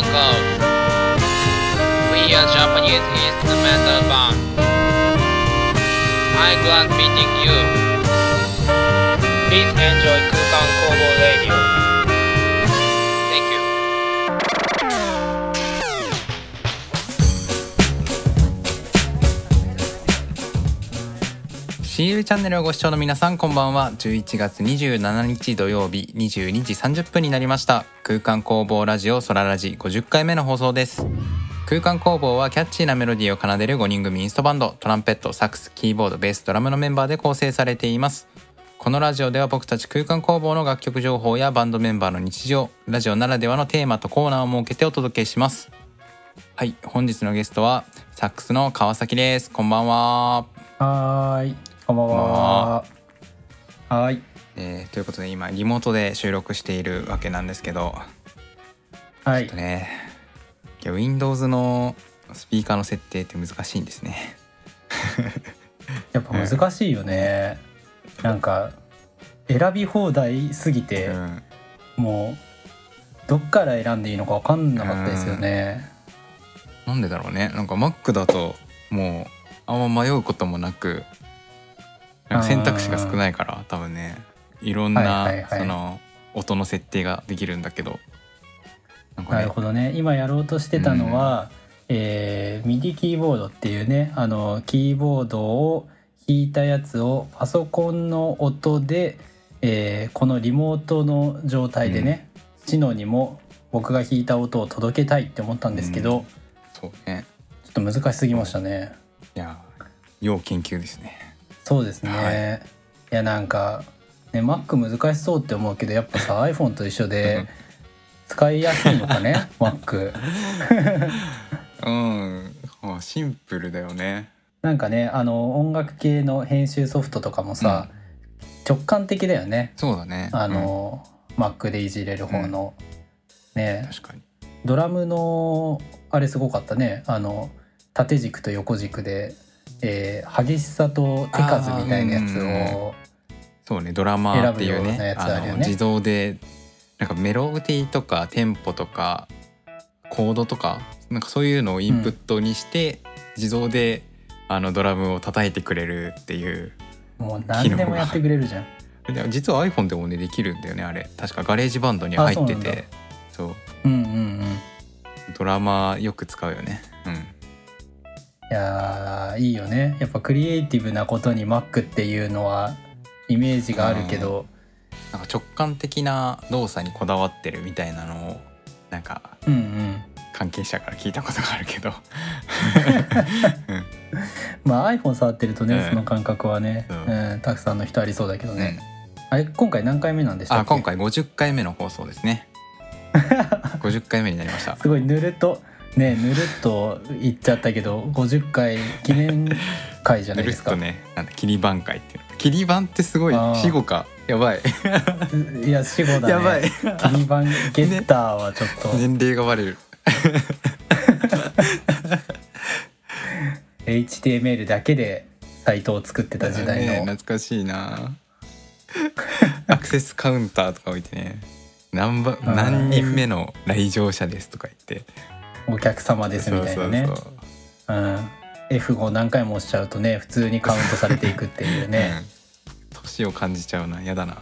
Uncle. We are Japanese instrumental band. I'm glad meeting you. Please enjoy Kukan Kobo シールチャンネルをご視聴の皆さんこんばんは。11月27日土曜日22時30分になりました。空間工房ラジオソララジ50回目の放送です。空間工房はキャッチーなメロディーを奏でる5人組インストバンド。トランペットサックスキーボードベースドラムのメンバーで構成されています。このラジオでは僕たち空間工房の楽曲情報やバンドメンバーの日常ラジオならではのテーマとコーナーを設けてお届けします。はい本日のゲストはサックスの川崎です。こんばんは。はーい、こんばんは。は。ーい、えーということで今リモートで収録しているわけなんですけどはい。ちょっと、ねいや Windows のスピーカーの設定って難しいんですね。やっぱ難しいよね。なんか選び放題すぎて、うん。もうどっから選んでいいのかわかんなかったですよね。なんでだろうね。なんか Mac だともうあんま迷うこともなくなんか選択肢が少ないから多分ねいろんな、はいはいはい。その音の設定ができるんだけど。なね。るほどね。今やろうとしてたのは、えー、MIDI キーボードっていうね、あのキーボードを弾いたやつをパソコンの音で、えーこのリモートの状態でね、シノにも僕が弾いた音を届けたいって思ったんですけど、うん。そうね。ちょっと難しすぎましたね。いや要研究ですねそうですね、はい。い、やなんかね Mac 難しそうって思うけどやっぱさ iPhone と一緒で使いやすいのかね Mac うん。まあシンプルだよね。なんかねあの音楽系の編集ソフトとかもさ、直感的だよね。そうだね。あの、Mac でいじれる方の、うん。ね。確かに。ドラムのあれすごかったね。あの縦軸と横軸で、えー激しさと手数みたいなやつをそうねドラマーっていうねやつあの自動でなんかメロディーとかテンポとかコードとかなんかそういうのをインプットにして、自動であのドラムを叩いてくれるっていうもう何でもやってくれるじゃん。で実は iPhone でもねできるんだよねあれ。確か GarageBand に入ってて。そう。うんうんうん。ドラマーよく使うよね。うんいやーいいよね。やっぱクリエイティブなことに Mac っていうのはイメージがあるけど、なんか直感的な動作にこだわってるみたいなのをなんかうん、うん。関係者から聞いたことがあるけど。まあ iPhone 触ってるとね、うん。その感覚はね、ううんたくさんの人ありそうだけどうん。ね、あれ今回何回目なんでしたっけ？あ今回50回目の放送ですね。50回目になりました。すごいぬるっとねぬるっと言っちゃったけど50回記念会じゃないですか、ぬるっとねなんだ切り番会っていうの。切り番ってすごい死後か。やばい。いや死後だね。やばい。キリバンゲッターはちょっと、年齢がバレる。HTML だけでサイトを作ってた時代の、ね懐かしいな。アクセスカウンターとか置いてね。何ばー。何人目の来場者ですとか言ってお客様ですみたいなね。そうそうそう。うん、F5 何回も押しちゃうとね普通にカウントされていくっていうね、うん。年を感じちゃうな。やだな。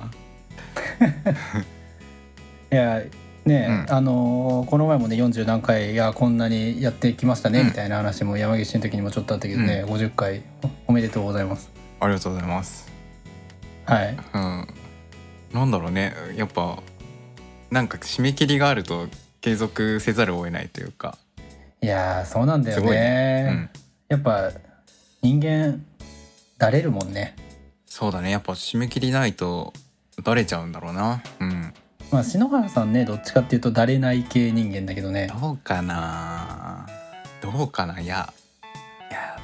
いやね、うん。あのーこの前もね40何回いやこんなにやってきましたね、うん。みたいな話も山岸の時にもちょっとあったけどね、50回おおめでとうございます。ありがとうございます。はい。うん。なんだろうね。やっぱなんか締め切りがあると継続せざるを得ないというか。いやーそうなんだよね。ね。うん。やっぱ人間だれるもんね。そうだね。やっぱ締め切りないとだれちゃうんだろうな。うん。まあ篠原さんねどっちかっていうとだれない系人間だけどね。どうかな？どうかな？いやいや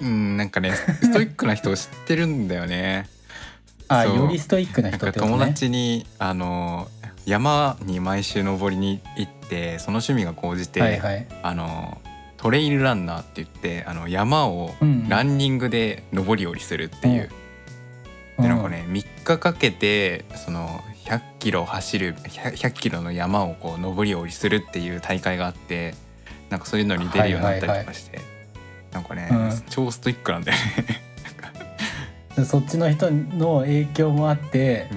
うんなんかねストイックな人を知ってるんだよねあよりストイックな人ってね。達にあの山に毎週登りに行ってその趣味が高じて、はいはい。あのトレイルランナーって言ってあの山をうんランニングで登り降りするっていう、でなんかね3日かけてその100キロ走る 100, 100キロの山をこう上り下りするっていう大会があってなんかそういうのに出るようになったりとかして、なんかね、うん。超ストイックなんだよね。でそっちの人の影響もあって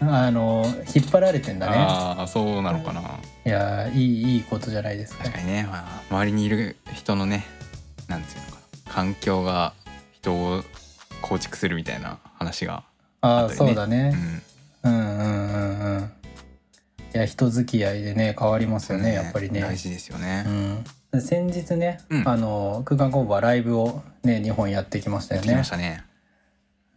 うん、あの引っ張られてんだね。ああそうなのかな。いやいいいいことじゃないですか。確かにね、まあ、周りにいる人のねなんていうのかな。環境が人を構築するみたいな話が、あああそうだね。うん。うんうんうんうん。いや人付き合いでね変わりますよねやっぱりね。大事ですよね。うん。で先日ね、うん。あの空間工房はライブをね2本やってきましたよ聞きまねしたね。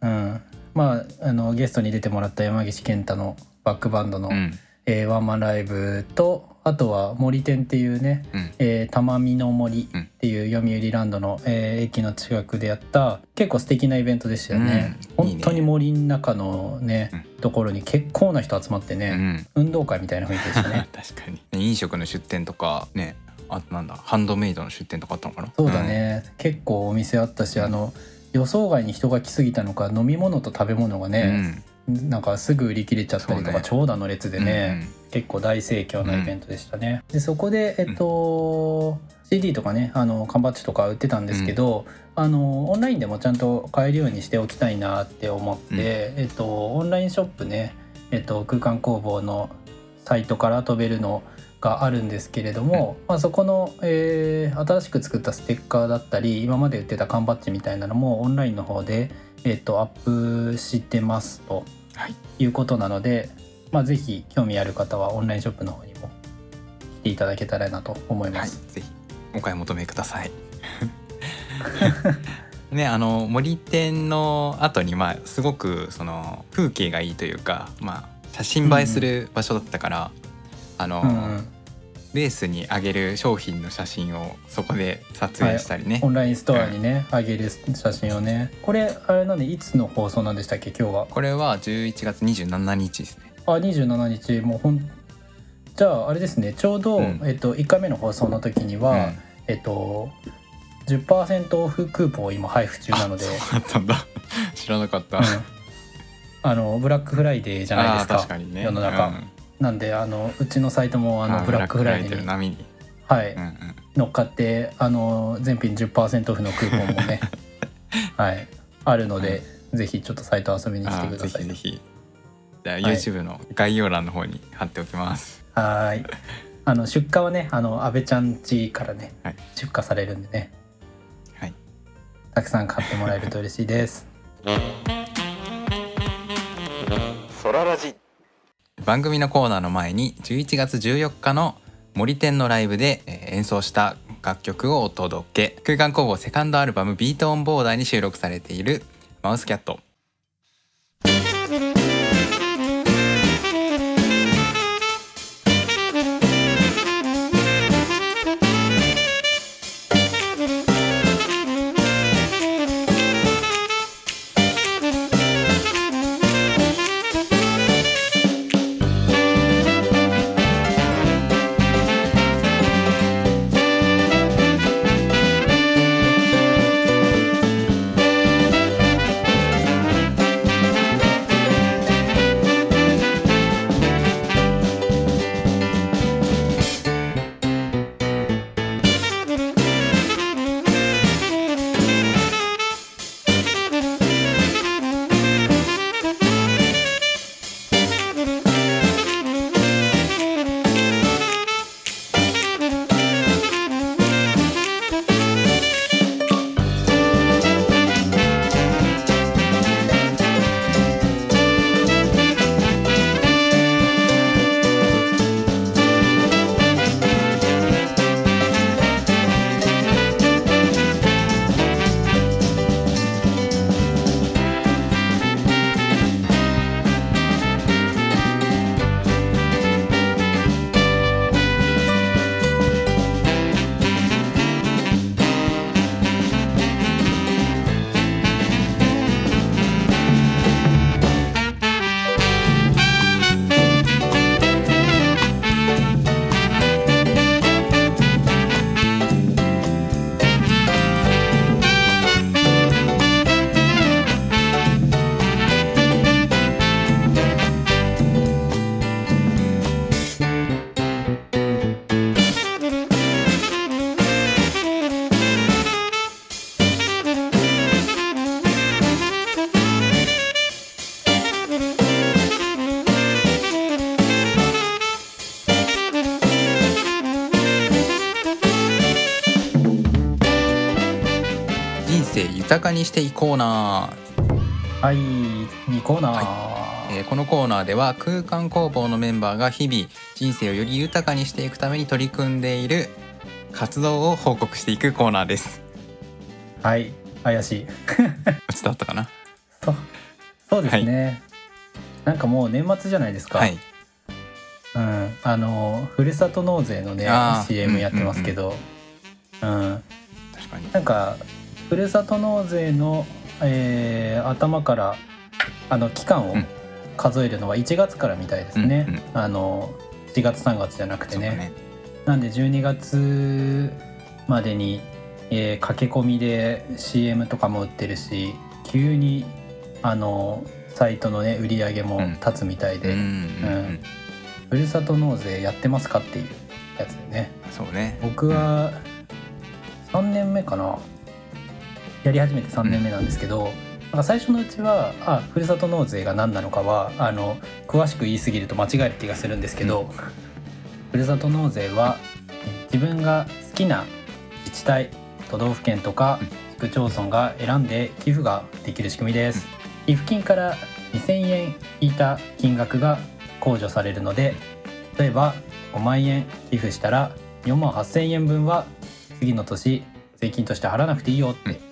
うん。まああのゲストに出てもらった山岸健太のバックバンドの、うん。えーワンマンライブとあとは森店っていうね、うん。えー玉美の森うん。っていう読売ランドの、えー駅の近くでやった結構素敵なイベントでしたよね、うん。本当に森の中のね、うん。ところに結構な人集まってね、うん。運動会みたいな雰囲気でしたね。確かに。飲食の出店とかねあとなんだハンドメイドの出店とかあったのかな？そうだ、ね、結構お店あったしあの予想外に人が来すぎたのか飲み物と食べ物がうん。ね、なんかすぐ売り切れちゃったりとか、ね。長蛇の列でね、結構大盛況なイベントでしたね。でそこで、えっと CD とかねあの缶バッジとか売ってたんですけど、あのオンラインでもちゃんと買えるようにしておきたいなって思って、うん。えっと、オンラインショップね、えっと、空間工房のサイトから飛べるのがあるんですけれども、まあ、そこの、えー新しく作ったステッカーだったり今まで売ってた缶バッジみたいなのもオンラインの方で、えっと、アップしてますと。はいいうことなので、まあ、ぜひ興味ある方はオンラインショップの方にも来ていただけたらなと思いまはいす。ぜひお買い求めください。ねあの森店の後にまあすごくその風景がいいというかまあ写真映えする場所だったから、あの、うんうん。レースにあげる商品の写真をそこで撮影したりね、オンラインストアにね、あげる写真をね。これあれなんでいつの放送なんでしたっけ今日は？これは11月27日ですね。あ27日。もうほんじゃああれですね。ちょうど、うん。えっと、1回目の放送の時には、えっと10%オフクーポンを今配布中なので、そうだったんだ。知らなかった、うん。あのブラックフライデーじゃないですか。あー確かにね。世の中、うんなんであのうちのサイトもあのーブラックフライデブーに、の波に、はい。うんうん、乗っかってあの全品10%オフのクーポンもね。はい。あるので、ぜひちょっとサイト遊びに来てください。ひぜひ。じゃあはい。YouTube の概要欄の方に貼っておきます、はーい。あの出荷はねあの安倍ちゃん家からね、はい。出荷されるんでね。はい。たくさん買ってもらえると嬉しいです 番組のコーナーの前に11月14日の森店のライブで演奏した楽曲をお届け。空間工房セカンドアルバム「ビートオンボーダー」に収録されている「マウスキャット」にしていこうな。はい2コーナー、えーこのコーナーでは空間工房のメンバーが日々人生をより豊かにしていくために取り組んでいる活動を報告していくコーナーです。はい怪しい。伝わったかな？そう。そうですね、なんかもう年末じゃないですか、はい。うん、あのふるさと納税のね CM やってますけど、うん。確かに。なんかふるさと納税の、えー頭からあの期間をうん。数えるのは1月からみたいですね、うんうん。あの4月3月じゃなくてね。ね。なんで12月までに、えー駆け込みで CM とかも売ってるし急にあのサイトのね売り上げも立つみたいで、うんうんうん。うん。ふるさと納税やってますかっていうやつでね。そうね。僕は3年目かなやり始めて3年目なんですけど、なんか最初のうちはあふるさと納税が何なのかはあの詳しく言い過ぎると間違える気がするんですけど、ふるさと納税は自分が好きな自治体都道府県とか市区町村が選んで寄付ができる仕組みです。寄付金から2000円引いた金額が控除されるので例えば5万円寄付したら4万8,000円分は次の年税金として払わなくていいよって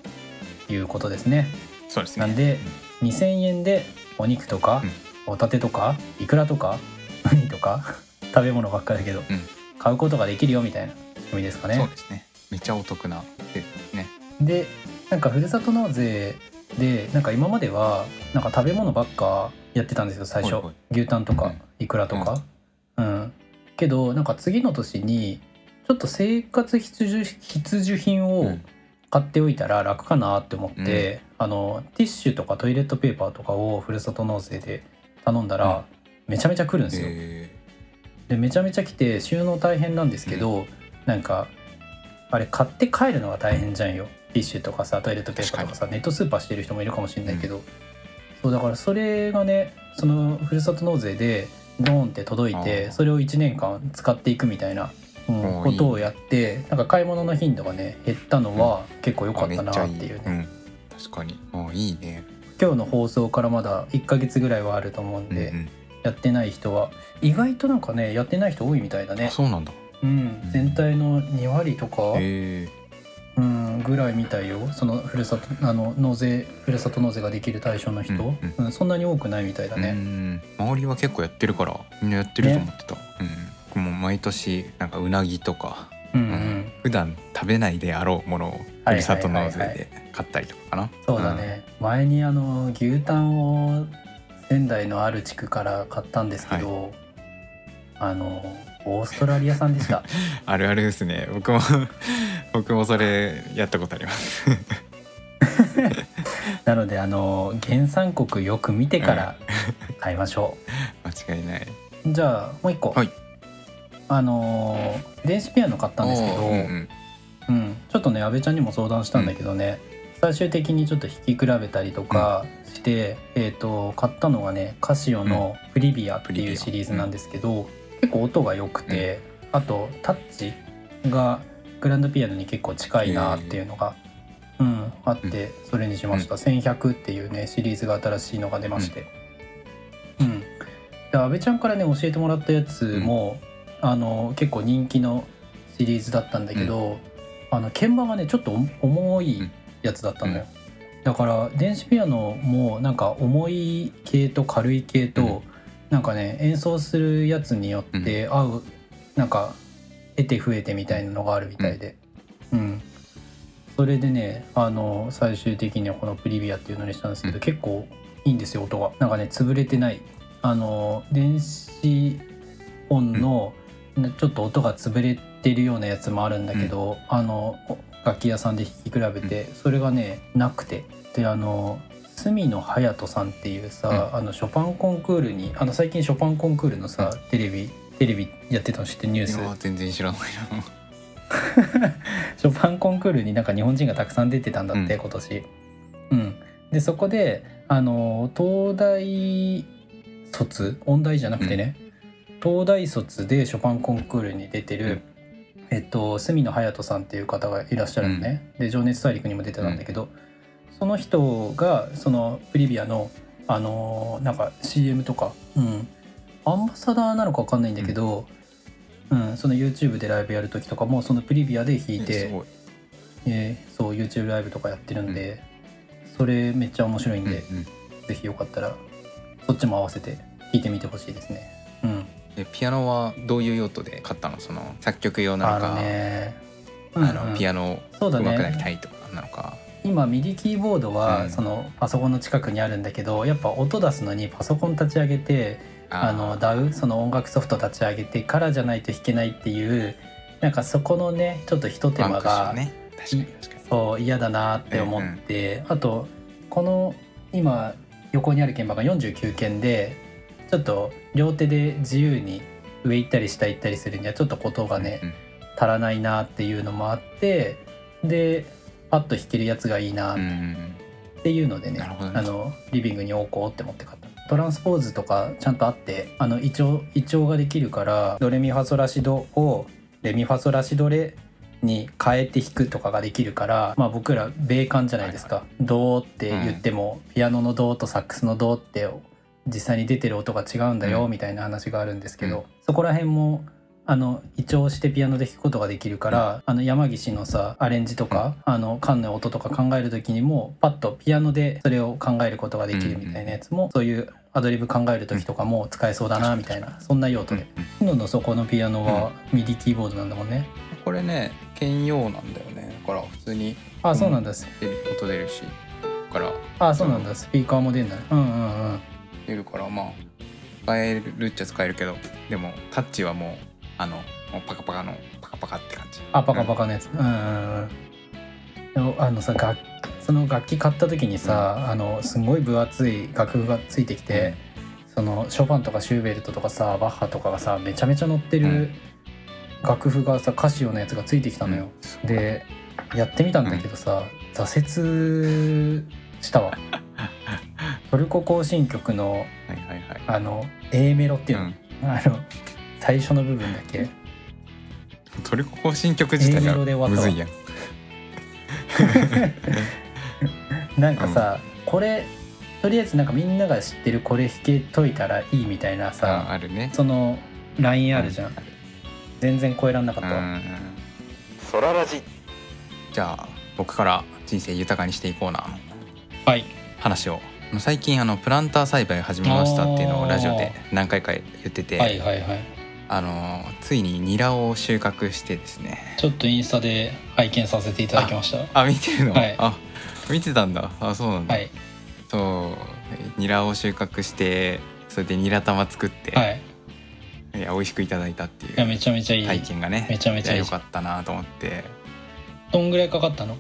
いうことですね。そうですね。なんで2,000円でお肉とかホタテとかイクラとか ウニとか 食べ物ばっかりだけどうん。買うことができるよみたいな仕組みですかね。そうですね。めっちゃお得なですね。でなんかふるさと納税でなんか今まではなんか食べ物ばっかやってたんですよ最初。はいはい。牛タンとかイクラとか。うん、けどなんか次の年にちょっと生活必需必需品をうん買っておいたら楽かなって思って、あのティッシュとかトイレットペーパーとかをふるさと納税で頼んだら、めちゃめちゃ来るんですよ。えでめちゃめちゃ来て収納大変なんですけど、なんかあれ買って帰るのが大変じゃんよ。ティッシュとかさトイレットペーパーとかさネットスーパーしてる人もいるかもしれないけど、そうだからそれがねそのふるさと納税でドーンって届いあてー。それを1年間使っていくみたいな、ことをやってなんか買い物の頻度がね減ったのは結構良ーかったなっていうね。うん、確かに。あいいね。今日の放送からまだ1ヶ月ぐらいはあると思うんで、うんうん。やってない人は意外となんかねやってない人多いみたいだね。あ。そうなんだ。うん、全体の2割とか、うん、ぐらいみたいよ。そのふるさとあの納税ふるさと納税ができる対象の人、ううん。んそんなに多くないみたいだうね。ん周りは結構やってるからみんなやってると思ってた、うん僕も毎年なんかうなぎとか、うんううんん普段食べないであろうものをはいふるさと納税で買ったりとかかな。そうだね、前にあの牛タンを仙台のある地区から買ったんですけど、あのオーストラリア産でした。あるあるですね。僕も 僕もそれやったことあります。なのであの原産国よく見てから買いましょ間違いない。う。じゃあもう一個、はいあの電子ピアノ買ったんですけど、うんうん、ちょっとね阿部ちゃんにも相談したんだけどね、最終的にちょっと弾き比べたりとかして、えー、と買ったのがねカシオの「プリビア」っていうシリーズなんですけど、結構音が良くて、あとタッチがグランドピアノに結構近いなっていうのが、うん、あってそれにしました、1100っていうねシリーズが新しいのが出まして。うん。で阿部ちゃんからね教えてもらったやつも、あの結構人気のシリーズだったんだけど、あの鍵盤がねちょっと重いやつだったのよ、だから電子ピアノもなんか重い系と軽い系と、うん。なんかね演奏するやつによって合う、なんか得て増えてみたいなのがあるみたいで。うん、それでねあの最終的にはこのプリビアっていうのにしたんですけど、うん。結構いいんですよ音が。なんかね潰れてない。あの電子音の、ちょっと音が潰れてるようなやつもあるんだけど、あの楽器屋さんで弾き比べて、それがねなくて。であの角野隼人さんっていうさ、あのショパンコンクールにあの最近ショパンコンクールのさ、テレビテレビやってたの知ってるニュース？全然知らないな。ショパンコンクールになんか日本人がたくさん出てたんだって、うん。今年。うん、でそこであの東大卒？音大じゃなくてね、東大卒でショパンコンクールに出てる、えっと、角野隼人さんっていう方がいらっしゃるのね、で「情熱大陸」にも出てたんだけど、その人がそのプリビアのあのーなんか CM とか、うん、アンバサダーなのか分かんないんだけど、うん。その YouTube でライブやる時とかもそのプリビアで弾いて、えーそう YouTube ライブとかやってるんで、それめっちゃ面白いんで、うんうん。ぜひよかったらそっちも合わせて弾いてみてほしいですね。うん、えピアノはどういう用途で買ったの？その作曲用なあののか、ね、あうんうん。のピアノそうだ上手くなりたねいとかなのか、今ミディキーボードは、うん。そのパソコンの近くにあるんだけどやっぱ音出すのにパソコン立ち上げてあの DAW その音楽ソフト立ち上げてからじゃないと弾けないっていうなんかそこのねちょっとひと手間が、そう嫌だなって思って、あとこの今横にある鍵盤が49鍵でちょっと両手で自由に上行ったり下行ったりするにはちょっとことがね、うん。足らないなっていうのもあってでパッと弾けるやつがいいなうんうんっていうのでね,、なるほどね。あのリビングに置こうって思って買った。トランスポーズとかちゃんとあってあのイチョウイチョウができるからドレミファソラシドをレミファソラシドレに変えて弾くとかができるから、まあ、僕ら米感じゃないですか「ドー」って言っても、ピアノの「ドー」とサックスの「ドー」って実際に出てる音が違うんだようんみたいな話があるんですけど、うんそこら辺もあのイチョウしてピアノで弾くことができるから、あの山岸のさアレンジとか、あの缶の音とか考える時にもパッとピアノでそれを考えることができるみたいなやつも、そういうアドリブ考える時とかも使えそうだなみたいなそんな用途で。うんののそこのピアノはミディキーボードなんだもんね。これね兼用なんだよねだから普通にあそうなんだ。音出るしだからあそうなんだ。スピーカーも出んだ。うんうんうん。出るからまあ使えるっちゃ使えるけどでもタッチはもうあのもうパカパカのパカパカって感じ。あパカパカのやつ。うんあのさ楽その楽器買った時にさ、あのすごい分厚い楽譜がついてきて、そのショパンとかシューベルトとかさバッハとかがさめちゃめちゃ載ってるうん。楽譜がさカシオのやつがついてきたのよ。でやってみたんだけどさ、挫折したわ。トルコ行進曲のはいはいはい。あの A メロっていうの、うん。あの最初の部分だけ。トルコ行進曲自体がむずいやん。なんかさ、これとりあえずなんかみんなが知ってるこれ弾けといたらいいみたいなあさあるね。そのラインあるじゃん、全然超えらんなかったわ、うん。ソララジ。じゃあ僕から人生豊かにしていこうな。のはい。話を最近あのプランター栽培始めましたっていうのをラジオで何回か言ってて、はいはいはい。あのついにニラを収穫してですね。ちょっとインスタで拝見させていただきました。あ見てるの、はい。あ見てたんだ。あそうなんだ、はい。そうニラを収穫してそれでニラ玉作って、はい。い、や美味しくいただいたっていいやうめちゃめちゃいい。体験がねめちゃめちゃいい。やよかったなと思って。どんぐらいかかったの？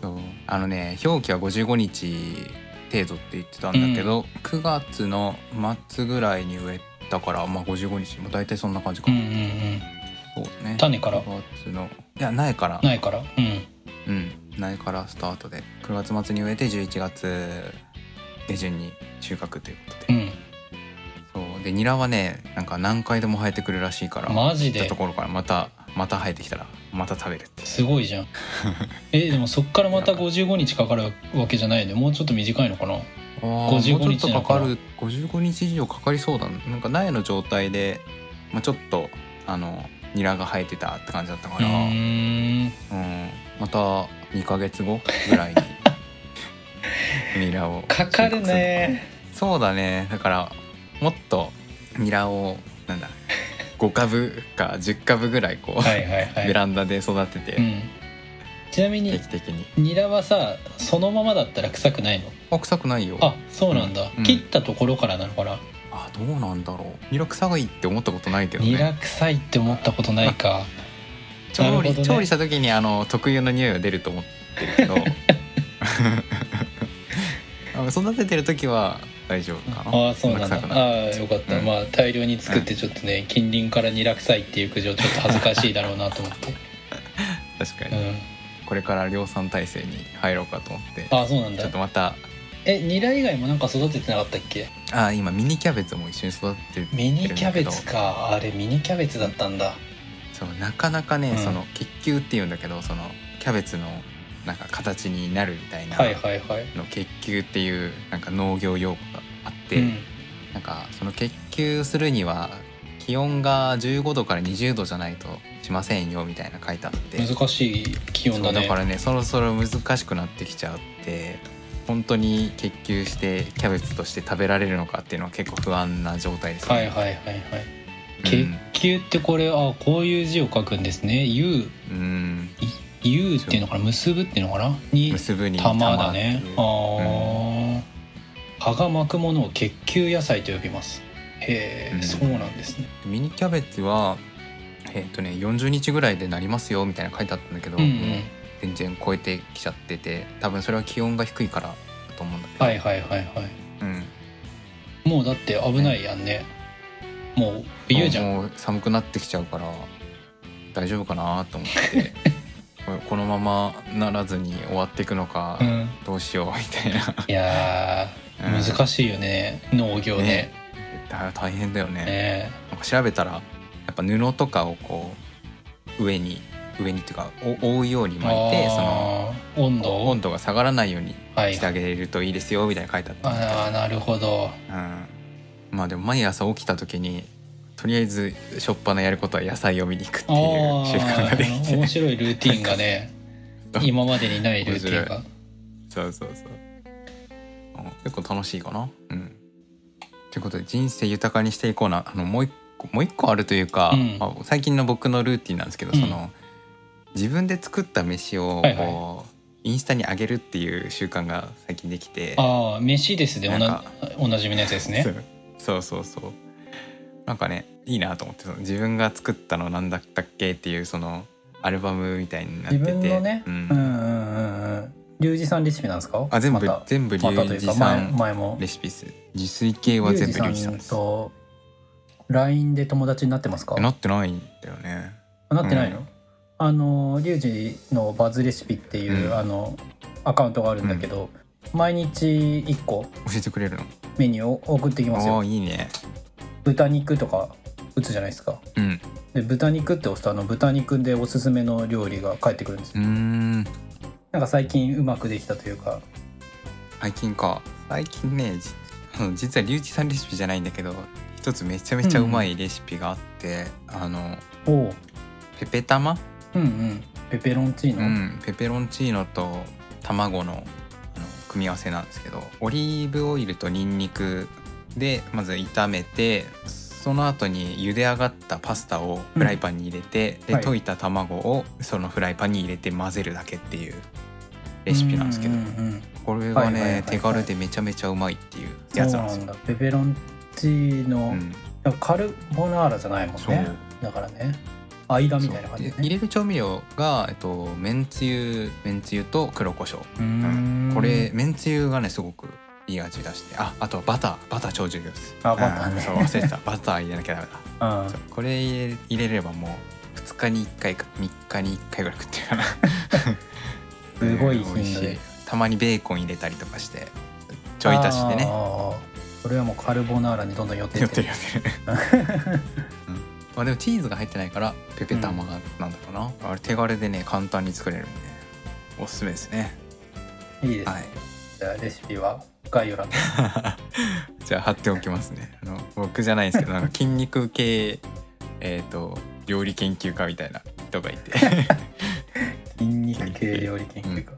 あのね表記は55日程度って言ってたんだけど、9月の末ぐらいに植えたからまあ55日。も大体そんな感じか、うんうんうん。そうだね。種から？9月のいや苗から。ないから？うん。うん。苗からスタートで。9月末に植えて11月下旬に収穫ということで、うん。そう。でニラはねなんか何回でも生えてくるらしいからマジで？行ったところからまたまた生えてきたらまた食べるってすごいじゃん。えでもそっからまた55日かかるわけじゃないよね。もうちょっと短いのかな？あー55もうちょっとかか日る55日以上かかりそうだななんか苗の状態で、まあ、ちょっとあのニラが生えてたって感じだったかうら、うん。また2ヶ月後ぐらいに。ニラを。かかるね。そうだね。だからもっとニラをなんだ5株か10株ぐらいこう、はいはいはい。ベランダで育てて、うん、ちなみに定期的に。ニラはさそのままだったら臭くないの？あ臭くないよ。あそうなんだ、うん切ったところからなのかな、あどうなんだろう。ニラ臭がいいって思ったことないけどニねラ臭いって思ったことないか。調理、ね。調理した時にあの特有の匂いが出ると思ってるけど。あ育ててる時は大丈夫かな？ああそうなんだ。ああよかった、うん。まあ大量に作ってちょっとね近隣からニラ臭いっていう苦情ちょっと恥ずかしいだろうなと思って、確かに、うん、これから量産体制に入ろうかと思って。ああそうなんちょだっとまた。えニラ以外もなんか育ててなかったっけ？あ今ミニキャベツも一緒に育ててるんだけど。ミニキャベツか。あれミニキャベツだったんだ。そうなかなかね、うん。その結球っていうんだけどそのキャベツのなんか形になるみたいなはいはいはい。の結球っていうなんか農業用語があって、うん。なんかその結球するには気温が15度から20度じゃないとしませんよみたいな書いてあって。難しい気温だね。だからねそろそろ難しくなってきちゃうって本当に結球してキャベツとして食べられるのかっていうのは結構不安な状態ですね。はいはいはいはい。うん結球ってこれあこういう字を書くんですね「U」う。ん「U」っていうのかな？結ぶっていうのかな？に結ぶに玉だね。ああ、葉が巻くものを結球野菜と呼びます。へえ、うん。そうなんですね。ミニキャベツはえっ、とね40日ぐらいでなりますよみたいな書いてあったんだけど、うんうん。全然超えてきちゃってて多分それは気温が低いからだと思うんだけど、はいはいはいはい。うん、もうだって危ないやんね、もう冬じゃん。もう寒くなってきちゃうから大丈夫かなと思ってこのままならずに終わっていくのか、うん。どうしようみたいな。いやうん。ー難しいよね農業ね。ね。だ大変だよね。ね。なんか調べたらやっぱ布とかをこう上に上にっていうかお覆うように巻いてその温度を？温度が下がらないようにはい。してあげるといいですよみたいな書いてあったんだけど。ああなるほど。うん、まあでも毎朝起きた時にとりあえずしょっぱなやることは野菜を見に行くってあいう習慣ができあて面白いルーティンがね。今までにないルーティンが。そうそうそう。うん結構楽しいかな。うん。ということで人生豊かにしていこうな。あのもう一個もう一個あるというか、うん。まあ最近の僕のルーティンなんですけど、うん。その自分で作った飯をこう、はい。はインスタに上げるっていう習慣が最近できて。ああ飯ですでおなおなじみのやつですね。そうそうそうなんかねいいなと思ってその自分が作ったのなんだったっけっていうそのアルバムみたいになってて。自分のね、ううんん、うんうんうん。リュウジさんレシピなんですか？あ全部、全部リュウジさん前も。レシピです。自炊系は全部リュウジさんです。と LINE で友達になってますか？えなってないんだよね。あなってないの、うん。あのリュウジのバズレシピっていう、うん。あのアカウントがあるんだけど、毎日1個教えてくれるの？メニューを送ってきますよ。いいね豚肉とか打つじゃないですか。うん。で豚肉って押すとあの豚肉でおすすめの料理が返ってくるんですよ。うーん。なんか最近うまくできたというか。最近か。最近ね実はリュウジさんレシピじゃないんだけど一つめちゃめちゃうまいレシピがあって、あのおおペペ玉？うんうん。ペペロンチーノ、うん、ペペロンチーノと卵のあの組み合わせなんですけどオリーブオイルとニンニクでまず炒めてその後に茹で上がったパスタをフライパンに入れて、ではい。溶いた卵をそのフライパンに入れて混ぜるだけっていうレシピなんですけど、うんうんうんこれははいはいはい。手軽でめちゃめちゃうまいっていうやつなんですよ。ペペロンチーノ、うん。カルボナーラじゃないもんね。だからね。間みたいな感じでねで入れる調味料が、えっと、めんつゆめんつゆと黒胡椒。うーん。これめんつゆがねすごくいい味出して。ああとバター。バター超重要です。あバターね。うんそう忘れてた。バター入れなきゃダメだ。うん。そう。これ入れ入れればもう2日に1回か3日に1回ぐらい食ってるかな。すごいうん美味し頻度でい。たまにベーコン入れたりとかしてちょい足しでね。あーそれはもうカルボナーラにどんどん寄ってっやっててるやってる、うん。まあでもチーズが入ってないからペペ玉なんだろうな、あれ手軽でね簡単に作れるんでおすすめですね。いいです、はいじゃあレシピは概要欄に。じゃあ貼っておきますね。あの僕じゃないんですけどなんか筋肉系えっ、と料理研究家みたいな人がいて。筋肉系料理研究家、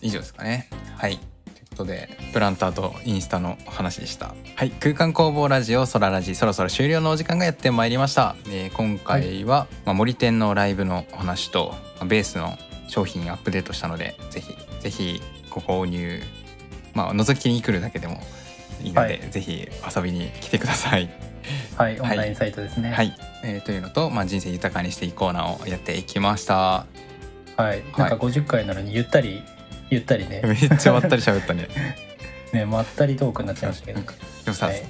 以上ですかね。はい。ということでプランターとインスタの話でした。はい。空間工房ラジオソララジそろそろ終了のお時間がやってまいりました、えー今回は、まあ、森店のライブのお話とまあベースの商品アップデートしたのでぜひぜひご購入まあ覗きに来るだけでもいいので、はぜひ遊びに来てください。はいオンラインサイトですね。はい、えーというのと、まあ、人生豊かにしていくコーナーをやっていきました。はい、なんか50回なのにゆったりゆったりね。めっちゃまったり喋ったね。ねまったりトークになっちゃいましたけど。なん。かでもさ、はい。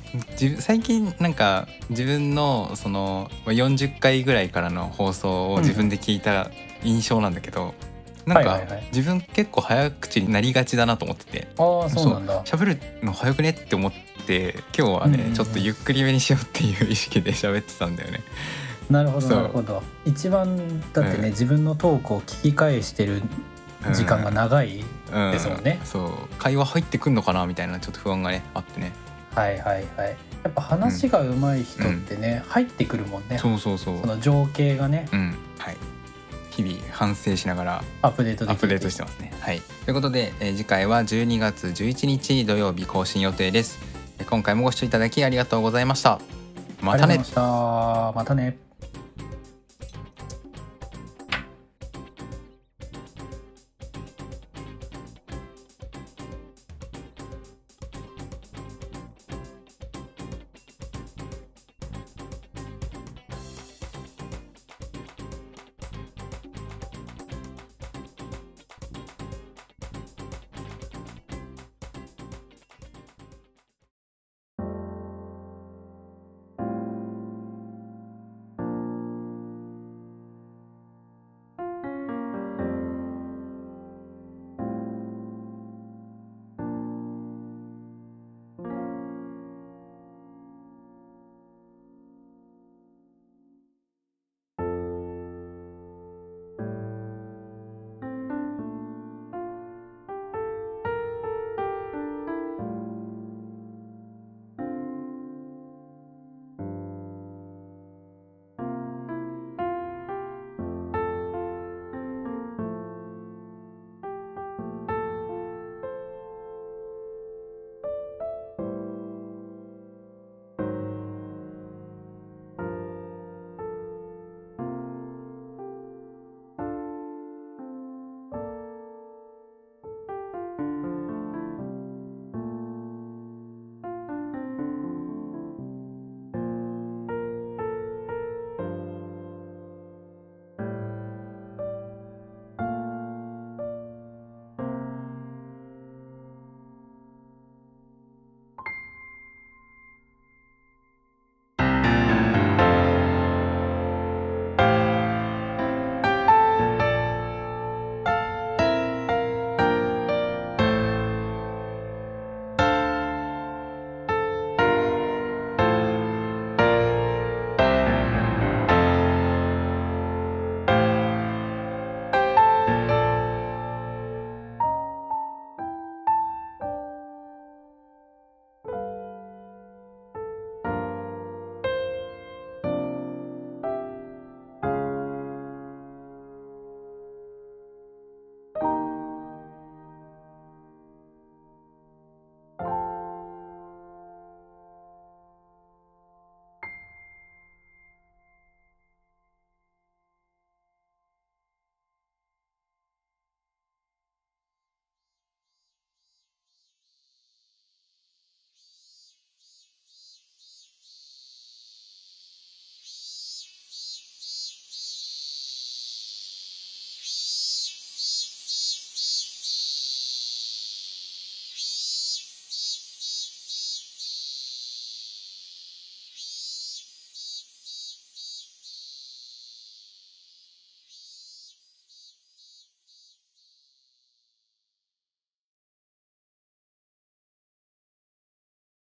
最近なんか自分のそのまあ40回ぐらいからの放送を自分で聞いた印象なんだけど、なんか自分結構早口になりがちだなと思ってて。ああそうなんだ。喋るの早くねって思って今日はね、うんうん。うんちょっとゆっくりめにしようっていう意識で喋ってたんだよね。なるほどなるほど。一番だってね、うん。自分のトークを聞き返してるうん時間が長い、うん。ですもんね。そう。会話入ってくんのかなみたいなちょっと不安がねあってね。はいはいはい。やっぱ話が上手い人ってね、入ってくるもんね。そうそうそう。その情景がね。うん。はい日々反省しながらアップデートアップデートしてますね。はい。ということで、えー次回は12月11日土曜日更新予定です。えー今回もご視聴いただきありがとうございました。またね。ありがとうございました。またね